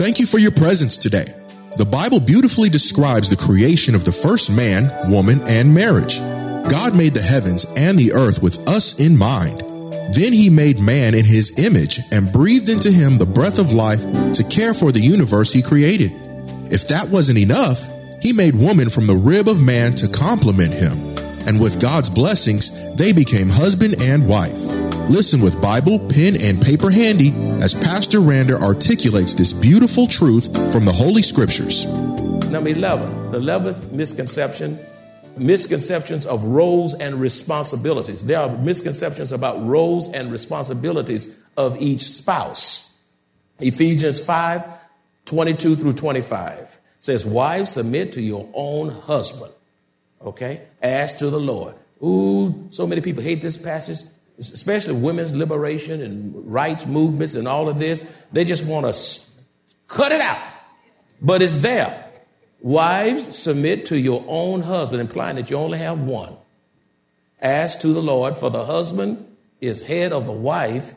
Thank you for your presence today. The Bible beautifully describes the creation of the first man, woman, and marriage. God made the heavens and the earth with us in mind. Then he made man in his image and breathed into him the breath of life to care for the universe he created. If that wasn't enough, he made woman from the rib of man to complement him. And with God's blessings, they became husband and wife. Listen with Bible, pen, and paper handy as Pastor Rander articulates this beautiful truth from the Holy Scriptures. Number 11, the 11th misconception misconceptions of roles and responsibilities. There are misconceptions about roles and responsibilities of each spouse. Ephesians 5 22 through 25 says, Wives, submit to your own husband. Okay? As to the Lord. Ooh, so many people hate this passage especially women's liberation and rights movements and all of this. They just want to cut it out. But it's there. Wives, submit to your own husband, implying that you only have one. As to the Lord, for the husband is head of the wife,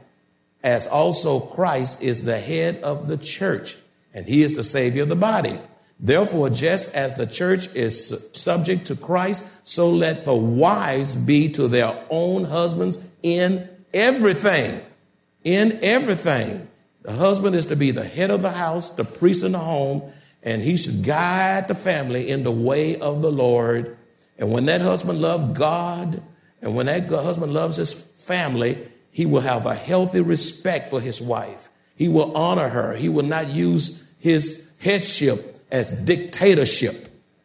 as also Christ is the head of the church, and he is the Savior of the body. Therefore, just as the church is subject to Christ, so let the wives be to their own husbands in everything. In everything. The husband is to be the head of the house, the priest in the home, and he should guide the family in the way of the Lord. And when that husband loves God, and when that husband loves his family, he will have a healthy respect for his wife. He will honor her. He will not use his headship as dictatorship.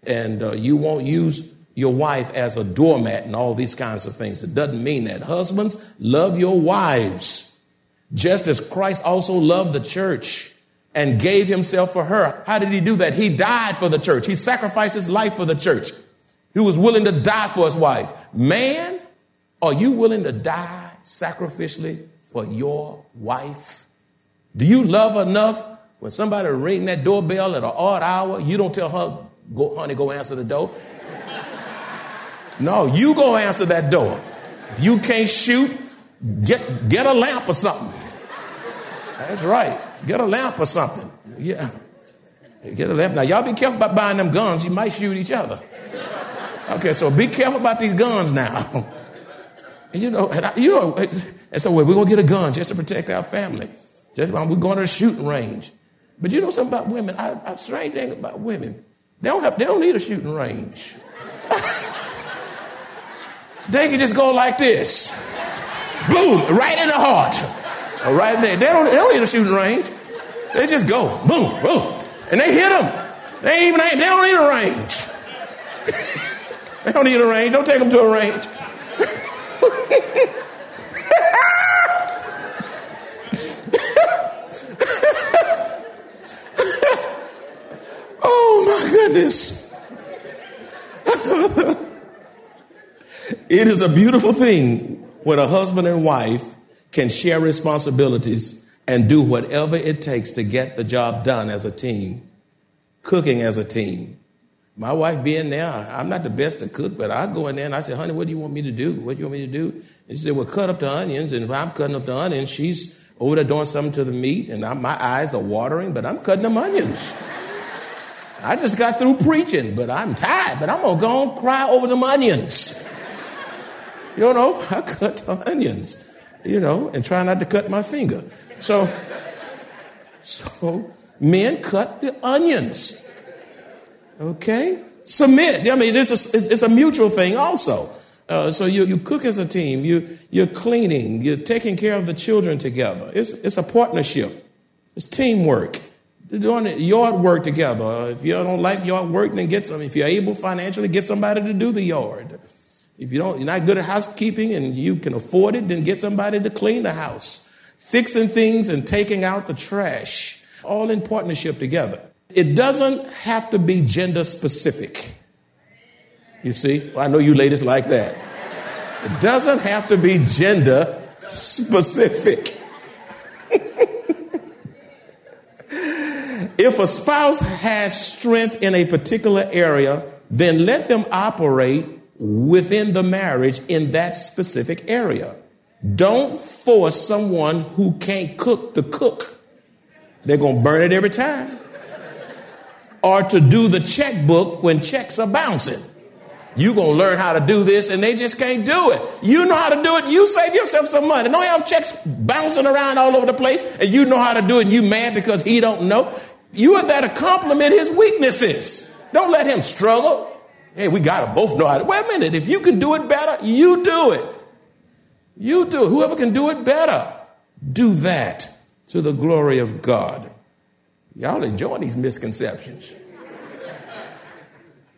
And uh, you won't use your wife as a doormat and all these kinds of things. It doesn't mean that. Husbands, love your wives, just as Christ also loved the church and gave himself for her. How did he do that? He died for the church. He sacrificed his life for the church. He was willing to die for his wife. Man, are you willing to die sacrificially for your wife? Do you love enough when somebody ring that doorbell at an odd hour, you don't tell her, go, honey, go answer the door. No, you go answer that door. If you can't shoot, get, get a lamp or something. That's right. Get a lamp or something. Yeah. Get a lamp. Now, y'all be careful about buying them guns. You might shoot each other. Okay, so be careful about these guns now. and you know, and I, you know, and so we're to get a gun just to protect our family. Just um, we're going to the shooting range. But you know something about women? I, I strange thing about women. They don't have, they don't need a shooting range. They can just go like this. Boom, right in the heart. Right there. They don't, they don't need a shooting range. They just go. Boom, boom. And they hit them. They even they don't need a range. they don't need a range. Don't take them to a range. oh my goodness. It is a beautiful thing when a husband and wife can share responsibilities and do whatever it takes to get the job done as a team. Cooking as a team. My wife being there, I'm not the best to cook, but I go in there and I say, honey, what do you want me to do? What do you want me to do? And she said, well, cut up the onions. And I'm cutting up the onions, she's over there doing something to the meat, and I'm, my eyes are watering, but I'm cutting them onions. I just got through preaching, but I'm tired, but I'm going to go and cry over them onions. You know, I cut onions, you know, and try not to cut my finger. So, so men cut the onions. Okay? Submit. I mean, this is it's a mutual thing also. Uh, so you, you cook as a team, you, you're cleaning, you're taking care of the children together. It's, it's a partnership, it's teamwork. You're doing yard work together. If you don't like yard work, then get some. If you're able financially, get somebody to do the yard. If you don't, you're not good at housekeeping and you can afford it, then get somebody to clean the house. Fixing things and taking out the trash, all in partnership together. It doesn't have to be gender specific. You see? Well, I know you ladies like that. It doesn't have to be gender specific. if a spouse has strength in a particular area, then let them operate within the marriage in that specific area. Don't force someone who can't cook to cook. They're going to burn it every time. Or to do the checkbook when checks are bouncing. You're going to learn how to do this and they just can't do it. You know how to do it. You save yourself some money. Don't have checks bouncing around all over the place and you know how to do it and you mad because he don't know. You are there to compliment his weaknesses. Don't let him struggle. Hey, we got to both know how to. Wait a minute. If you can do it better, you do it. You do it. Whoever can do it better, do that to the glory of God. Y'all enjoying these misconceptions.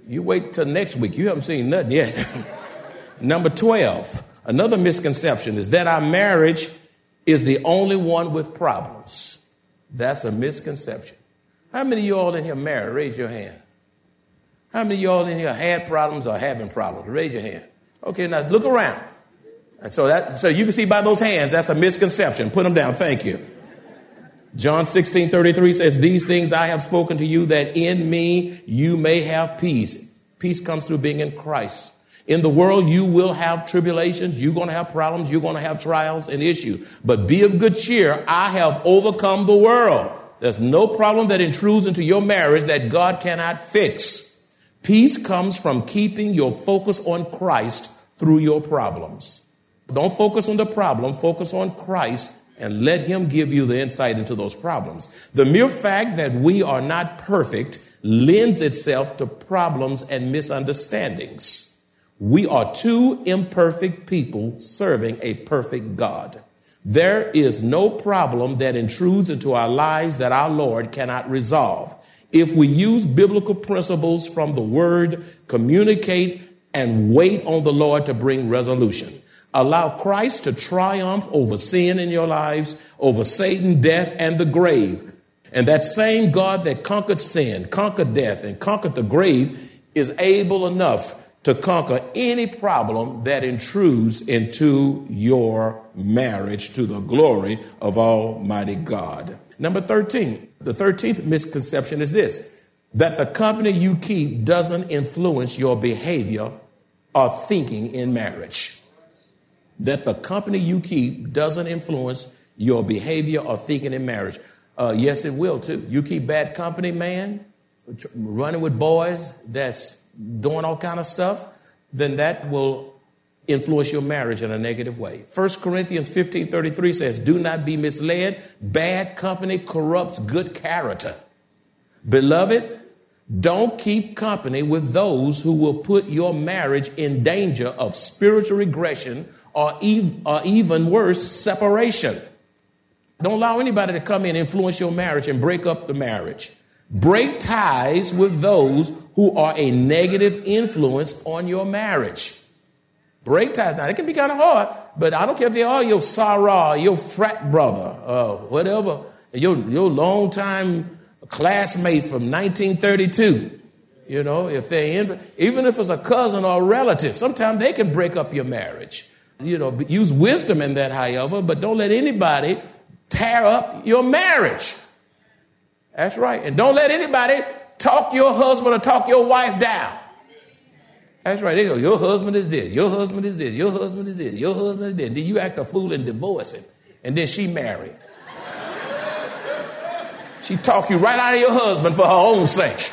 You wait till next week. You haven't seen nothing yet. Number 12, another misconception is that our marriage is the only one with problems. That's a misconception. How many of y'all in here married? Raise your hand. How many of y'all in here had problems or having problems? Raise your hand. Okay, now look around. And so that so you can see by those hands, that's a misconception. Put them down. Thank you. John 16, 33 says, These things I have spoken to you that in me you may have peace. Peace comes through being in Christ. In the world, you will have tribulations. You're going to have problems. You're going to have trials and issues. But be of good cheer. I have overcome the world. There's no problem that intrudes into your marriage that God cannot fix. Peace comes from keeping your focus on Christ through your problems. Don't focus on the problem, focus on Christ and let Him give you the insight into those problems. The mere fact that we are not perfect lends itself to problems and misunderstandings. We are two imperfect people serving a perfect God. There is no problem that intrudes into our lives that our Lord cannot resolve. If we use biblical principles from the Word, communicate, and wait on the Lord to bring resolution. Allow Christ to triumph over sin in your lives, over Satan, death, and the grave. And that same God that conquered sin, conquered death, and conquered the grave is able enough to conquer any problem that intrudes into your marriage to the glory of Almighty God. Number 13, the 13th misconception is this that the company you keep doesn't influence your behavior or thinking in marriage. That the company you keep doesn't influence your behavior or thinking in marriage. Uh, yes, it will too. You keep bad company, man, running with boys that's doing all kind of stuff, then that will influence your marriage in a negative way. 1 Corinthians 15 33 says, Do not be misled. Bad company corrupts good character. Beloved, don't keep company with those who will put your marriage in danger of spiritual regression or, ev- or even worse, separation. Don't allow anybody to come in, and influence your marriage, and break up the marriage. Break ties with those who are a negative influence on your marriage. Break ties. Now, it can be kind of hard, but I don't care if they are your soror, your frat brother, uh, whatever, your, your longtime classmate from 1932. You know, if they're in, even if it's a cousin or a relative, sometimes they can break up your marriage. You know, use wisdom in that, however, but don't let anybody tear up your marriage. That's right. And don't let anybody talk your husband or talk your wife down. That's right. They go, your husband is this, your husband is this, your husband is this, your husband is this. Then you act a fool and divorce him. And then she married. she talk you right out of your husband for her own sake.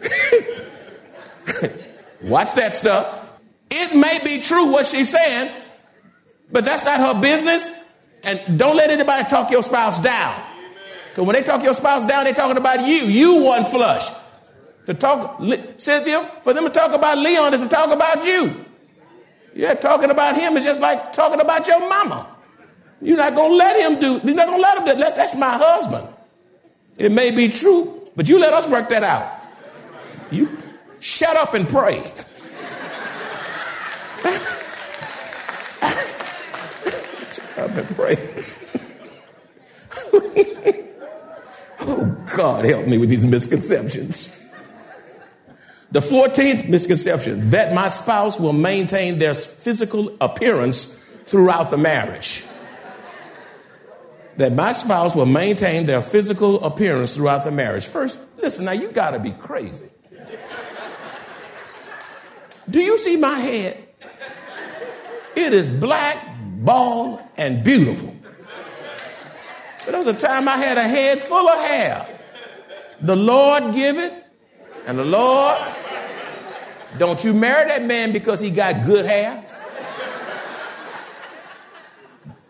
Watch that stuff. It may be true what she's saying, but that's not her business. And don't let anybody talk your spouse down. Because when they talk your spouse down, they're talking about you. You one flush. To talk, Cynthia, for them to talk about Leon is to talk about you. Yeah, talking about him is just like talking about your mama. You're not gonna let him do. You're not gonna let him. Do, that. that's my husband. It may be true, but you let us work that out. You shut up and pray. shut up and pray. oh God, help me with these misconceptions. The 14th misconception that my spouse will maintain their physical appearance throughout the marriage. That my spouse will maintain their physical appearance throughout the marriage. First, listen, now you gotta be crazy. Do you see my head? It is black, bald, and beautiful. But there was a time I had a head full of hair. The Lord giveth, and the Lord don't you marry that man because he got good hair.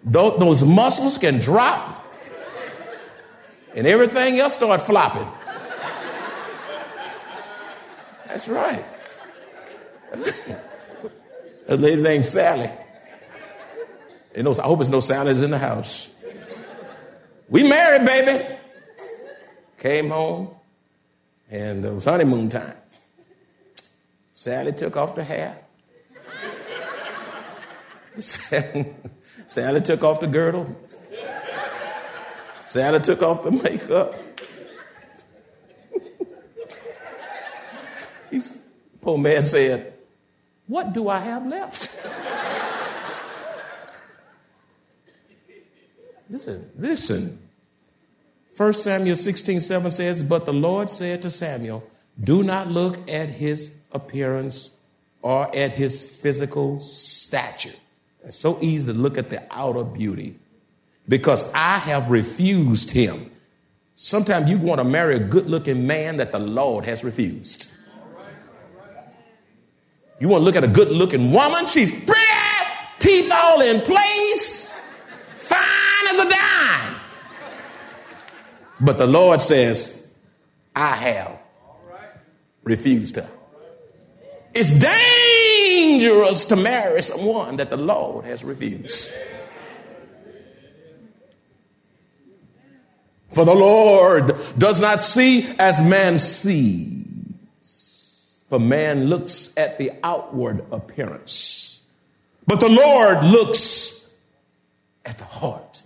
Those muscles can drop and everything else start flopping. That's right. a lady named Sally. And I hope it's no Sally's in the house. We married, baby. Came home, and it was honeymoon time. Sally took off the hair. Sally took off the girdle. Sally took off the makeup. He's, poor man said, What do I have left? listen, listen. 1 Samuel 16 7 says, But the Lord said to Samuel, Do not look at his appearance or at his physical stature. It's so easy to look at the outer beauty because I have refused him. Sometimes you want to marry a good looking man that the Lord has refused. You want to look at a good looking woman, she's pretty, teeth all in place, fine as a dime. But the Lord says, I have refused her. It's dangerous to marry someone that the Lord has refused. For the Lord does not see as man sees. For man looks at the outward appearance. But the Lord looks at the heart.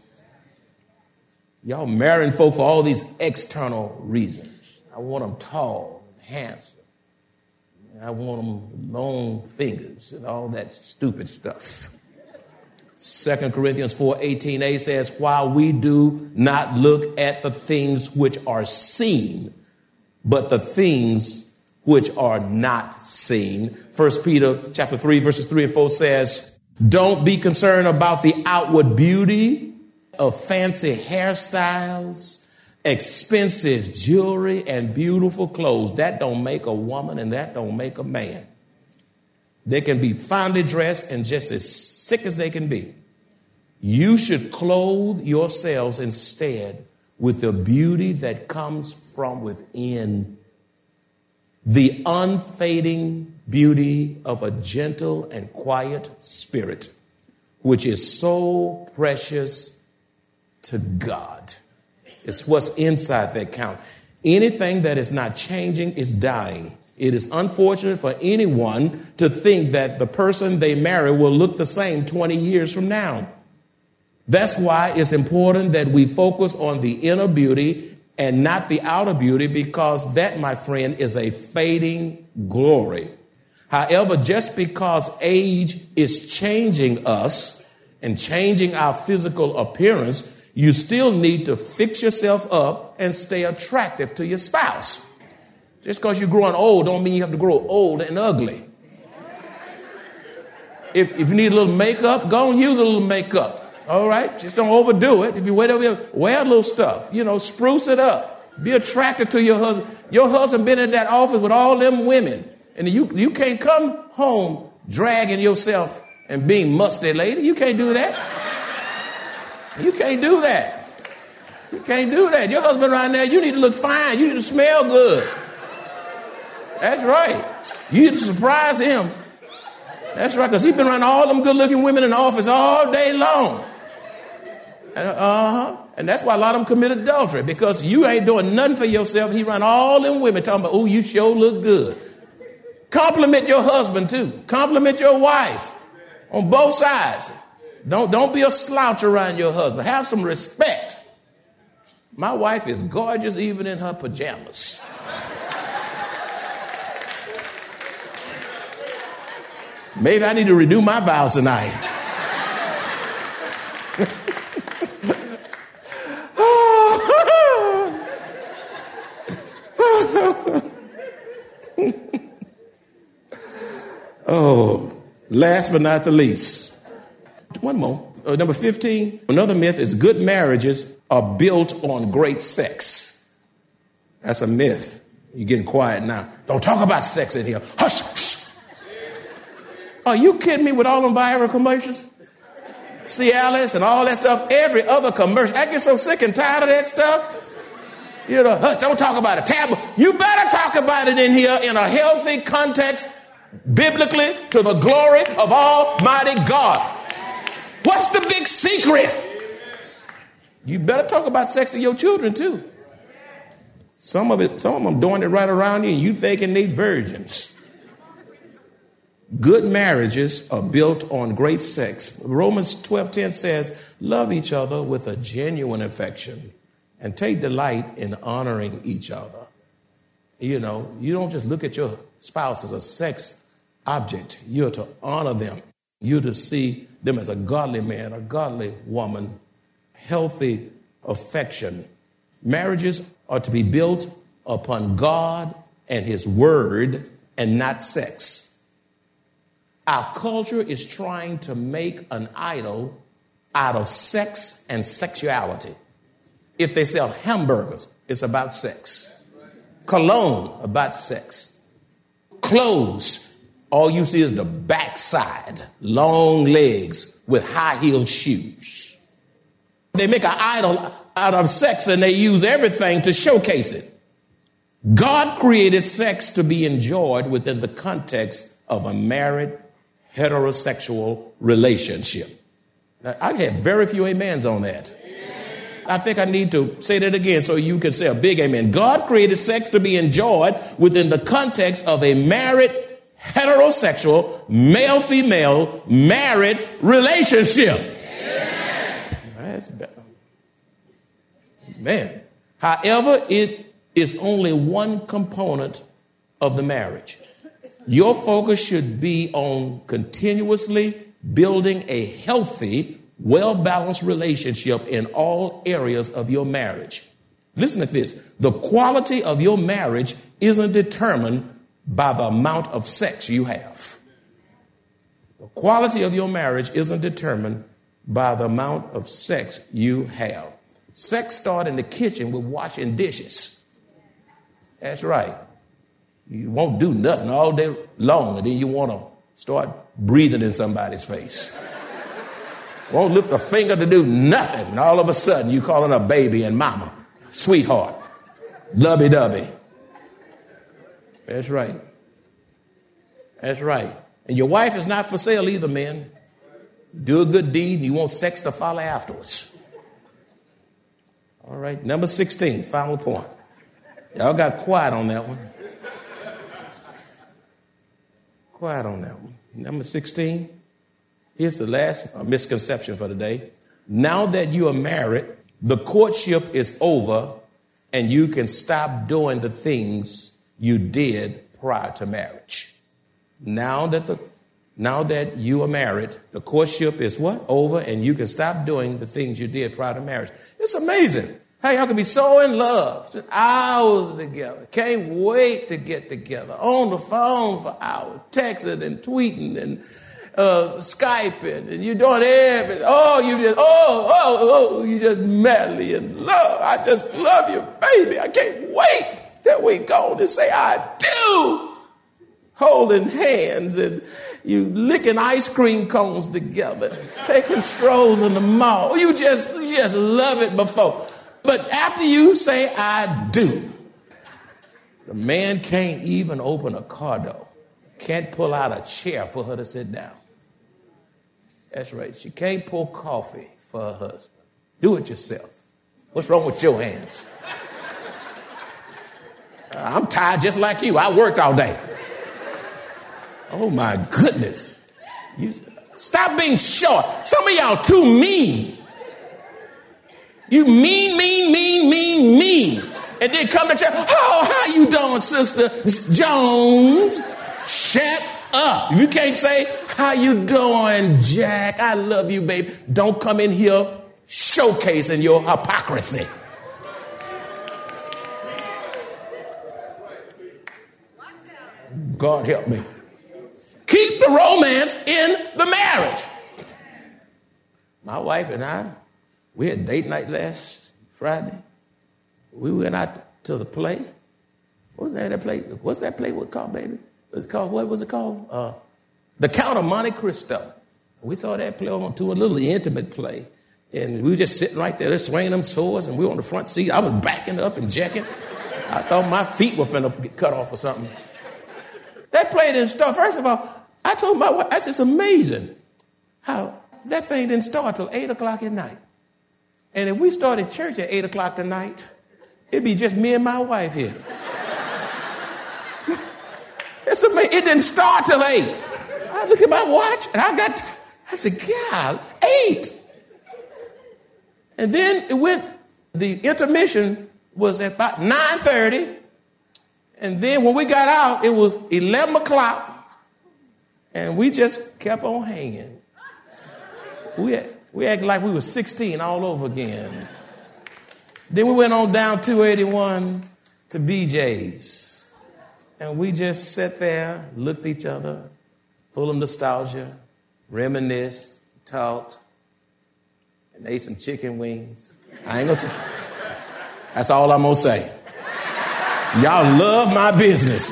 Y'all marrying folk for all these external reasons. I want them tall, handsome I want them long fingers and all that stupid stuff. 2 Corinthians 4 18a says, While we do not look at the things which are seen, but the things which are not seen. 1 Peter chapter 3, verses 3 and 4 says, Don't be concerned about the outward beauty of fancy hairstyles expensive jewelry and beautiful clothes. That don't make a woman and that don't make a man. They can be finely dressed and just as sick as they can be. You should clothe yourselves instead with the beauty that comes from within. The unfading beauty of a gentle and quiet spirit, which is so precious to God. It's what's inside that count. Anything that is not changing is dying. It is unfortunate for anyone to think that the person they marry will look the same 20 years from now. That's why it's important that we focus on the inner beauty and not the outer beauty because that, my friend, is a fading glory. However, just because age is changing us and changing our physical appearance you still need to fix yourself up and stay attractive to your spouse. Just because you're growing old don't mean you have to grow old and ugly. If, if you need a little makeup, go and use a little makeup. All right? Just don't overdo it. If you wait over here, wear a little stuff. You know, spruce it up. Be attracted to your husband. Your husband been in that office with all them women. And you, you can't come home dragging yourself and being musty lady. You can't do that. You can't do that. You can't do that. Your husband right now, you need to look fine. You need to smell good. That's right. You need to surprise him. That's right, because he's been around all them good looking women in the office all day long. Uh huh. And that's why a lot of them commit adultery, because you ain't doing nothing for yourself. He run all them women talking about, oh, you sure look good. Compliment your husband too. Compliment your wife on both sides. Don't, don't be a slouch around your husband. Have some respect. My wife is gorgeous even in her pajamas. Maybe I need to renew my vows tonight. oh, last but not the least, one more. Uh, number 15, another myth is good marriages are built on great sex. That's a myth. You're getting quiet now. Don't talk about sex in here. Hush, hush. Are you kidding me with all them Viagra commercials? Cialis and all that stuff, every other commercial. I get so sick and tired of that stuff. You know, hush, don't talk about it. Taboo. You better talk about it in here in a healthy context, biblically, to the glory of Almighty God. What's the big secret? You better talk about sex to your children too. Some of it, some of them doing it right around you, and you thinking they virgins. Good marriages are built on great sex. Romans 12:10 says, "Love each other with a genuine affection and take delight in honoring each other." You know, you don't just look at your spouse as a sex object. You're to honor them. You're to see them as a godly man, a godly woman, healthy affection. Marriages are to be built upon God and His Word and not sex. Our culture is trying to make an idol out of sex and sexuality. If they sell hamburgers, it's about sex. Cologne, about sex. Clothes, all you see is the backside, long legs with high heeled shoes. They make an idol out of sex and they use everything to showcase it. God created sex to be enjoyed within the context of a married heterosexual relationship. Now, I have very few amens on that. I think I need to say that again so you can say a big amen. God created sex to be enjoyed within the context of a married, heterosexual, male female, married relationship. That's better. Man. However, it is only one component of the marriage. Your focus should be on continuously building a healthy, well balanced relationship in all areas of your marriage. Listen to this the quality of your marriage isn't determined by the amount of sex you have. The quality of your marriage isn't determined by the amount of sex you have. Sex starts in the kitchen with washing dishes. That's right. You won't do nothing all day long, and then you want to start breathing in somebody's face. won't lift a finger to do nothing, and all of a sudden you calling a baby and mama, sweetheart, lovey dovey. That's right. That's right. And your wife is not for sale either, man. Do a good deed, and you want sex to follow afterwards. All right, number 16, final point. Y'all got quiet on that one quiet on that one. Number 16. Here's the last uh, misconception for today. Now that you are married, the courtship is over and you can stop doing the things you did prior to marriage. Now that the now that you are married, the courtship is what? Over and you can stop doing the things you did prior to marriage. It's amazing. Hey, y'all can be so in love, hours together. Can't wait to get together. On the phone for hours, texting and tweeting and uh, Skyping, and you're doing everything. Oh, you just, oh, oh, oh, you just madly in love. I just love you, baby. I can't wait till we go to say I do. Holding hands and you licking ice cream cones together, taking strolls in the mall. You just, you just love it before. But after you say, I do, the man can't even open a car door, can't pull out a chair for her to sit down. That's right. She can't pour coffee for her husband. Do it yourself. What's wrong with your hands? I'm tired just like you. I worked all day. Oh my goodness. You, Stop being short. Some of y'all too mean. You mean, mean, mean, mean, mean. And then come to church. Oh, how you doing, sister Jones? Shut up. You can't say, how you doing, Jack? I love you, babe. Don't come in here showcasing your hypocrisy. God help me. Keep the romance in the marriage. My wife and I, we had date night last Friday. We went out to the play. What was that, that play? What's that play called, baby? It's called, what was it called? Uh, the Count of Monte Cristo. We saw that play on to a little intimate play. And we were just sitting right there, they're swinging them swords, and we were on the front seat. I was backing up and jacking. I thought my feet were finna get cut off or something. That play didn't start. First of all, I told my wife, that's just amazing how that thing didn't start till 8 o'clock at night. And if we started church at 8 o'clock tonight, it'd be just me and my wife here. it's amazing. It didn't start till 8. I look at my watch and I got, I said, God, 8. And then it went, the intermission was at about 9.30. And then when we got out, it was 11 o'clock. And we just kept on hanging. We, we acted like we were 16 all over again. Then we went on down 281 to BJ's. And we just sat there, looked at each other, full of nostalgia, reminisced, talked, and ate some chicken wings. I ain't gonna tell. That's all I'm gonna say. Y'all love my business.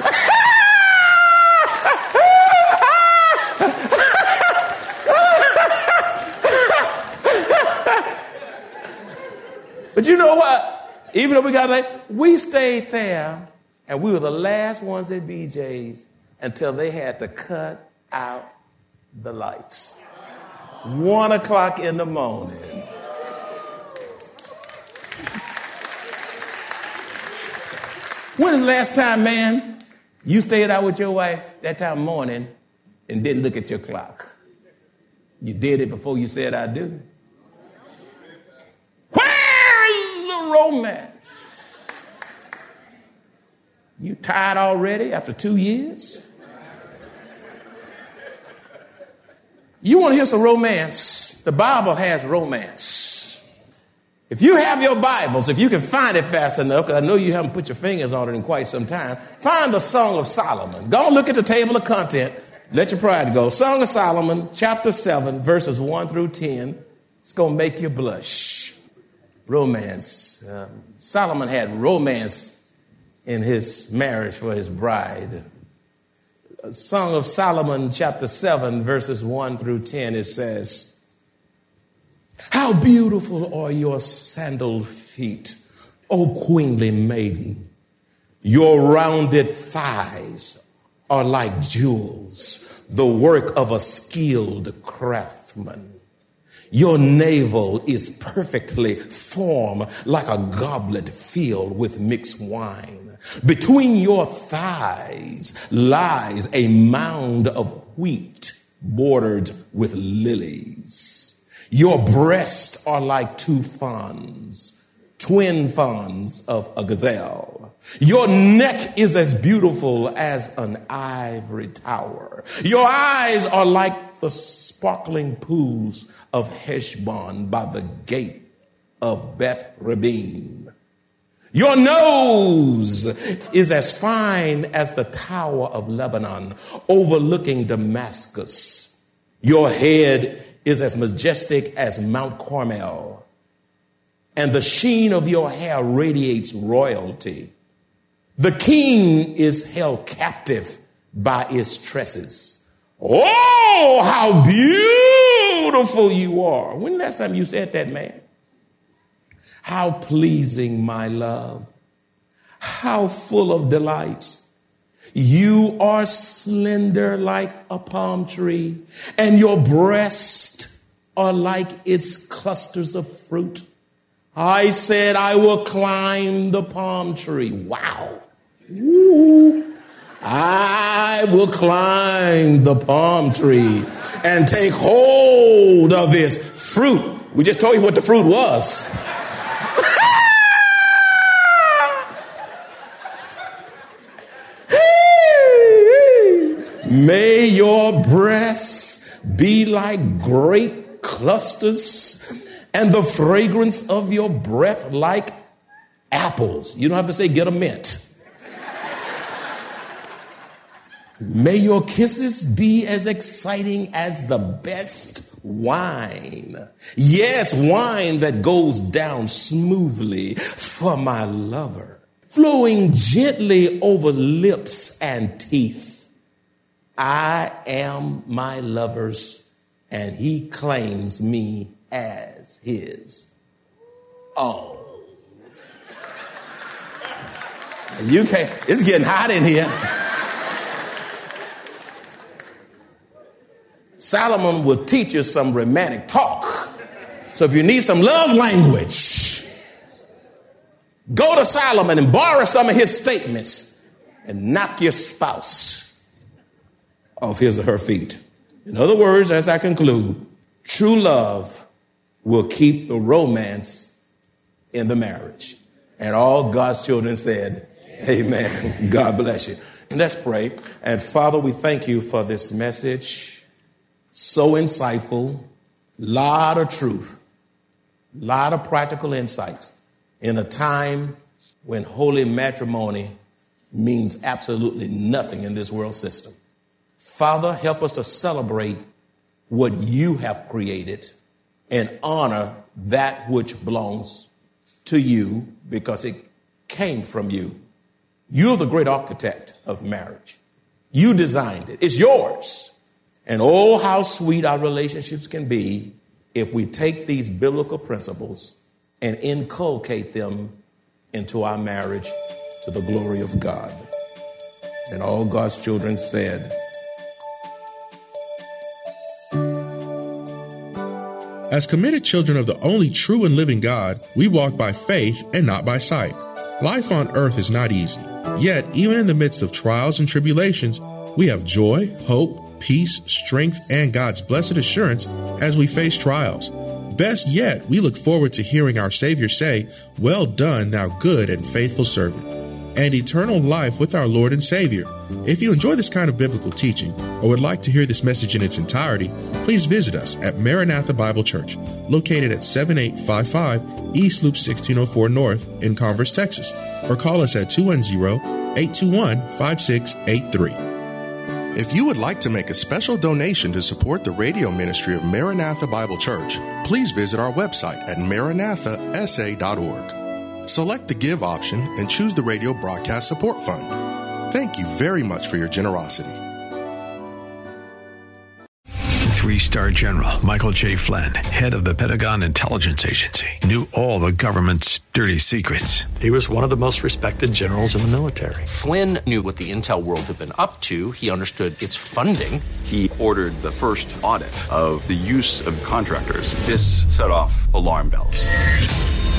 but you know what? Even though we got late, we stayed there and we were the last ones at BJ's until they had to cut out the lights. One o'clock in the morning. When is the last time, man, you stayed out with your wife that time morning and didn't look at your clock? You did it before you said I do. Where is the romance? You tired already after two years? You want to hear some romance? The Bible has romance. If you have your Bibles, if you can find it fast enough, because I know you haven't put your fingers on it in quite some time, find the Song of Solomon. Go look at the table of content. Let your pride go. Song of Solomon, chapter 7, verses 1 through 10. It's going to make you blush. Romance. Um, Solomon had romance in his marriage for his bride. Song of Solomon, chapter 7, verses 1 through 10, it says, how beautiful are your sandaled feet, O queenly maiden. Your rounded thighs are like jewels, the work of a skilled craftsman. Your navel is perfectly formed like a goblet filled with mixed wine. Between your thighs lies a mound of wheat bordered with lilies. Your breasts are like two fawns, twin fawns of a gazelle. Your neck is as beautiful as an ivory tower. Your eyes are like the sparkling pools of Heshbon by the gate of Beth Rabim. Your nose is as fine as the tower of Lebanon overlooking Damascus. Your head is as majestic as Mount Carmel, and the sheen of your hair radiates royalty. The king is held captive by its tresses. Oh, how beautiful you are. When last time you said that, man? How pleasing, my love. How full of delights. You are slender like a palm tree, and your breasts are like its clusters of fruit. I said, I will climb the palm tree. Wow. Ooh. I will climb the palm tree and take hold of his fruit. We just told you what the fruit was. May your breasts be like grape clusters, and the fragrance of your breath like apples. You don't have to say get a mint. May your kisses be as exciting as the best wine. Yes, wine that goes down smoothly for my lover, flowing gently over lips and teeth. I am my lover's, and he claims me as his. Oh. You can't, it's getting hot in here. Solomon will teach you some romantic talk. So if you need some love language, go to Solomon and borrow some of his statements and knock your spouse off his or her feet. In other words, as I conclude, true love will keep the romance in the marriage. And all God's children said, Amen. God bless you. Let's pray. And Father, we thank you for this message so insightful, lot of truth, lot of practical insights in a time when holy matrimony means absolutely nothing in this world system. Father, help us to celebrate what you have created and honor that which belongs to you because it came from you. You're the great architect of marriage. You designed it. It's yours. And oh, how sweet our relationships can be if we take these biblical principles and inculcate them into our marriage to the glory of God. And all God's children said, As committed children of the only true and living God, we walk by faith and not by sight. Life on earth is not easy. Yet, even in the midst of trials and tribulations, we have joy, hope, peace, strength, and God's blessed assurance as we face trials. Best yet, we look forward to hearing our Savior say, Well done, thou good and faithful servant, and eternal life with our Lord and Savior. If you enjoy this kind of biblical teaching or would like to hear this message in its entirety, please visit us at Maranatha Bible Church, located at 7855 East Loop 1604 North in Converse, Texas, or call us at 210 821 5683. If you would like to make a special donation to support the radio ministry of Maranatha Bible Church, please visit our website at maranathasa.org. Select the Give option and choose the Radio Broadcast Support Fund. Thank you very much for your generosity. Three star general Michael J. Flynn, head of the Pentagon Intelligence Agency, knew all the government's dirty secrets. He was one of the most respected generals in the military. Flynn knew what the intel world had been up to, he understood its funding. He ordered the first audit of the use of contractors. This set off alarm bells.